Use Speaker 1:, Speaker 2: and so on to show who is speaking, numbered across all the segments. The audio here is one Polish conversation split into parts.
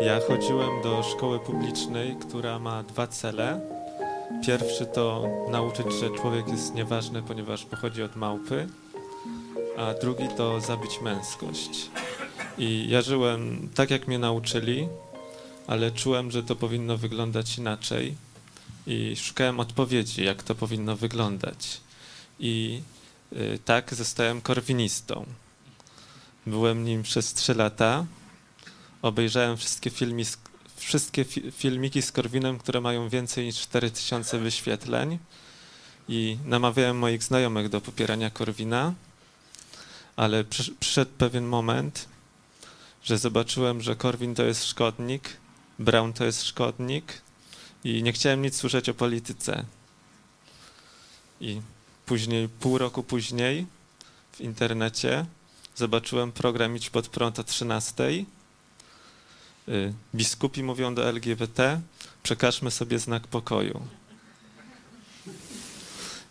Speaker 1: Ja chodziłem do szkoły publicznej, która ma dwa cele. Pierwszy to nauczyć, że człowiek jest nieważny, ponieważ pochodzi od małpy, a drugi to zabić męskość. I ja żyłem tak, jak mnie nauczyli, ale czułem, że to powinno wyglądać inaczej i szukałem odpowiedzi, jak to powinno wyglądać. I y, tak zostałem korwinistą. Byłem nim przez trzy lata. Obejrzałem wszystkie, filmi, wszystkie fi, filmiki z Korwinem, które mają więcej niż 4000 wyświetleń i namawiałem moich znajomych do popierania Korwina, ale przyszedł pewien moment, że zobaczyłem, że Korwin to jest szkodnik, Brown to jest szkodnik i nie chciałem nic słyszeć o polityce. I później, pół roku później w internecie zobaczyłem program Idź pod prąd o 13. Y, biskupi mówią do LGBT, przekażmy sobie znak pokoju.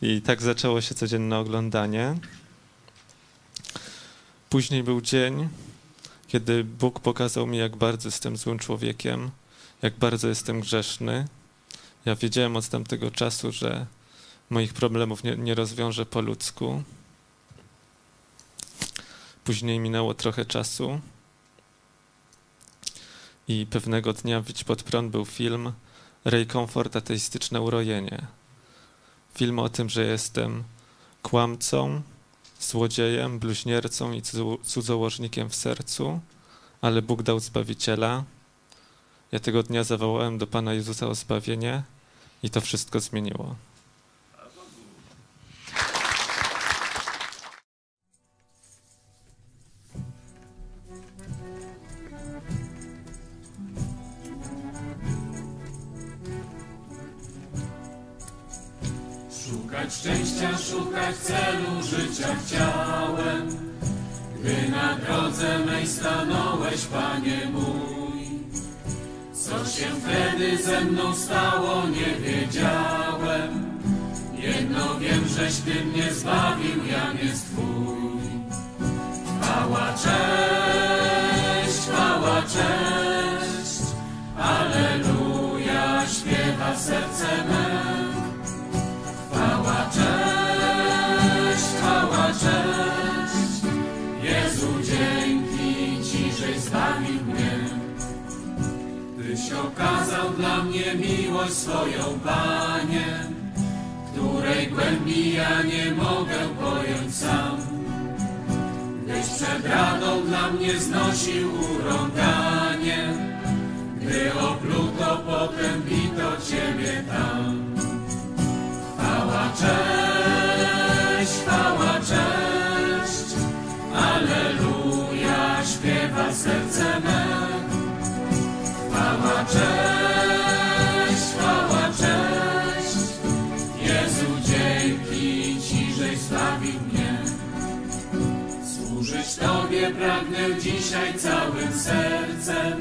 Speaker 1: I tak zaczęło się codzienne oglądanie. Później był dzień, kiedy Bóg pokazał mi, jak bardzo jestem złym człowiekiem, jak bardzo jestem grzeszny. Ja wiedziałem od tamtego czasu, że moich problemów nie, nie rozwiążę po ludzku. Później minęło trochę czasu i pewnego dnia Widź pod prąd był film Ray Comfort Ateistyczne urojenie. Film o tym, że jestem kłamcą, złodziejem, bluźniercą i cudzołożnikiem w sercu, ale Bóg dał Zbawiciela. Ja tego dnia zawołałem do Pana Jezusa o zbawienie i to wszystko zmieniło.
Speaker 2: Szczęścia, szukać celu życia chciałem, gdy na drodze mej stanąłeś, Panie mój. Co się wtedy ze mną stało, nie wiedziałem. Jedno wiem, żeś Ty mnie zbawił, ja nie Twój. Chwała, cześć, chwała, cześć, Aleluja, śpiewa serce me. Okazał dla mnie miłość swoją, Panie, której głębi ja nie mogę pojąć sam. Gdyś przed radą dla mnie znosił urąganie, gdy opluto, potem bito Ciebie tam. Chwała, cześć, chwała, cześć, Aleluja, śpiewa serce me. Dzisiaj całym sercem.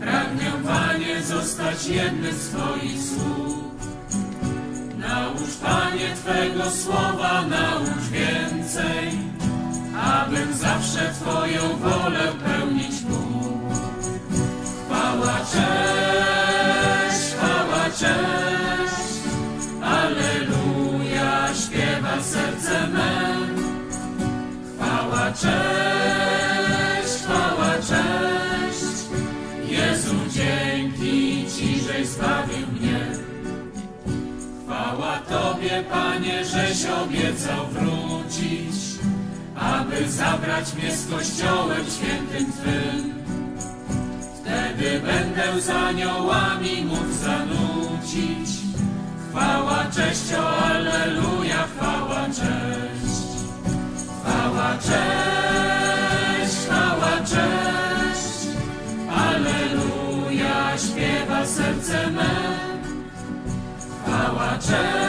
Speaker 2: Pragnę, Panie, zostać jednym z Twoich słów. Naucz, Panie, Twego słowa, naucz więcej, abym zawsze Twoją wolę pełnić mógł. Chwała, cześć, chwała, cześć, Alleluja, śpiewa serce me. Chwała, cześć, zbawił mnie. Chwała Tobie, Panie, żeś obiecał wrócić, aby zabrać mnie z Kościołem świętym Twym Wtedy będę z aniołami mógł zanucić. Chwała, cześć, o Alleluja, chwała, cześć. Chwała, cześć, Chwała, cześć,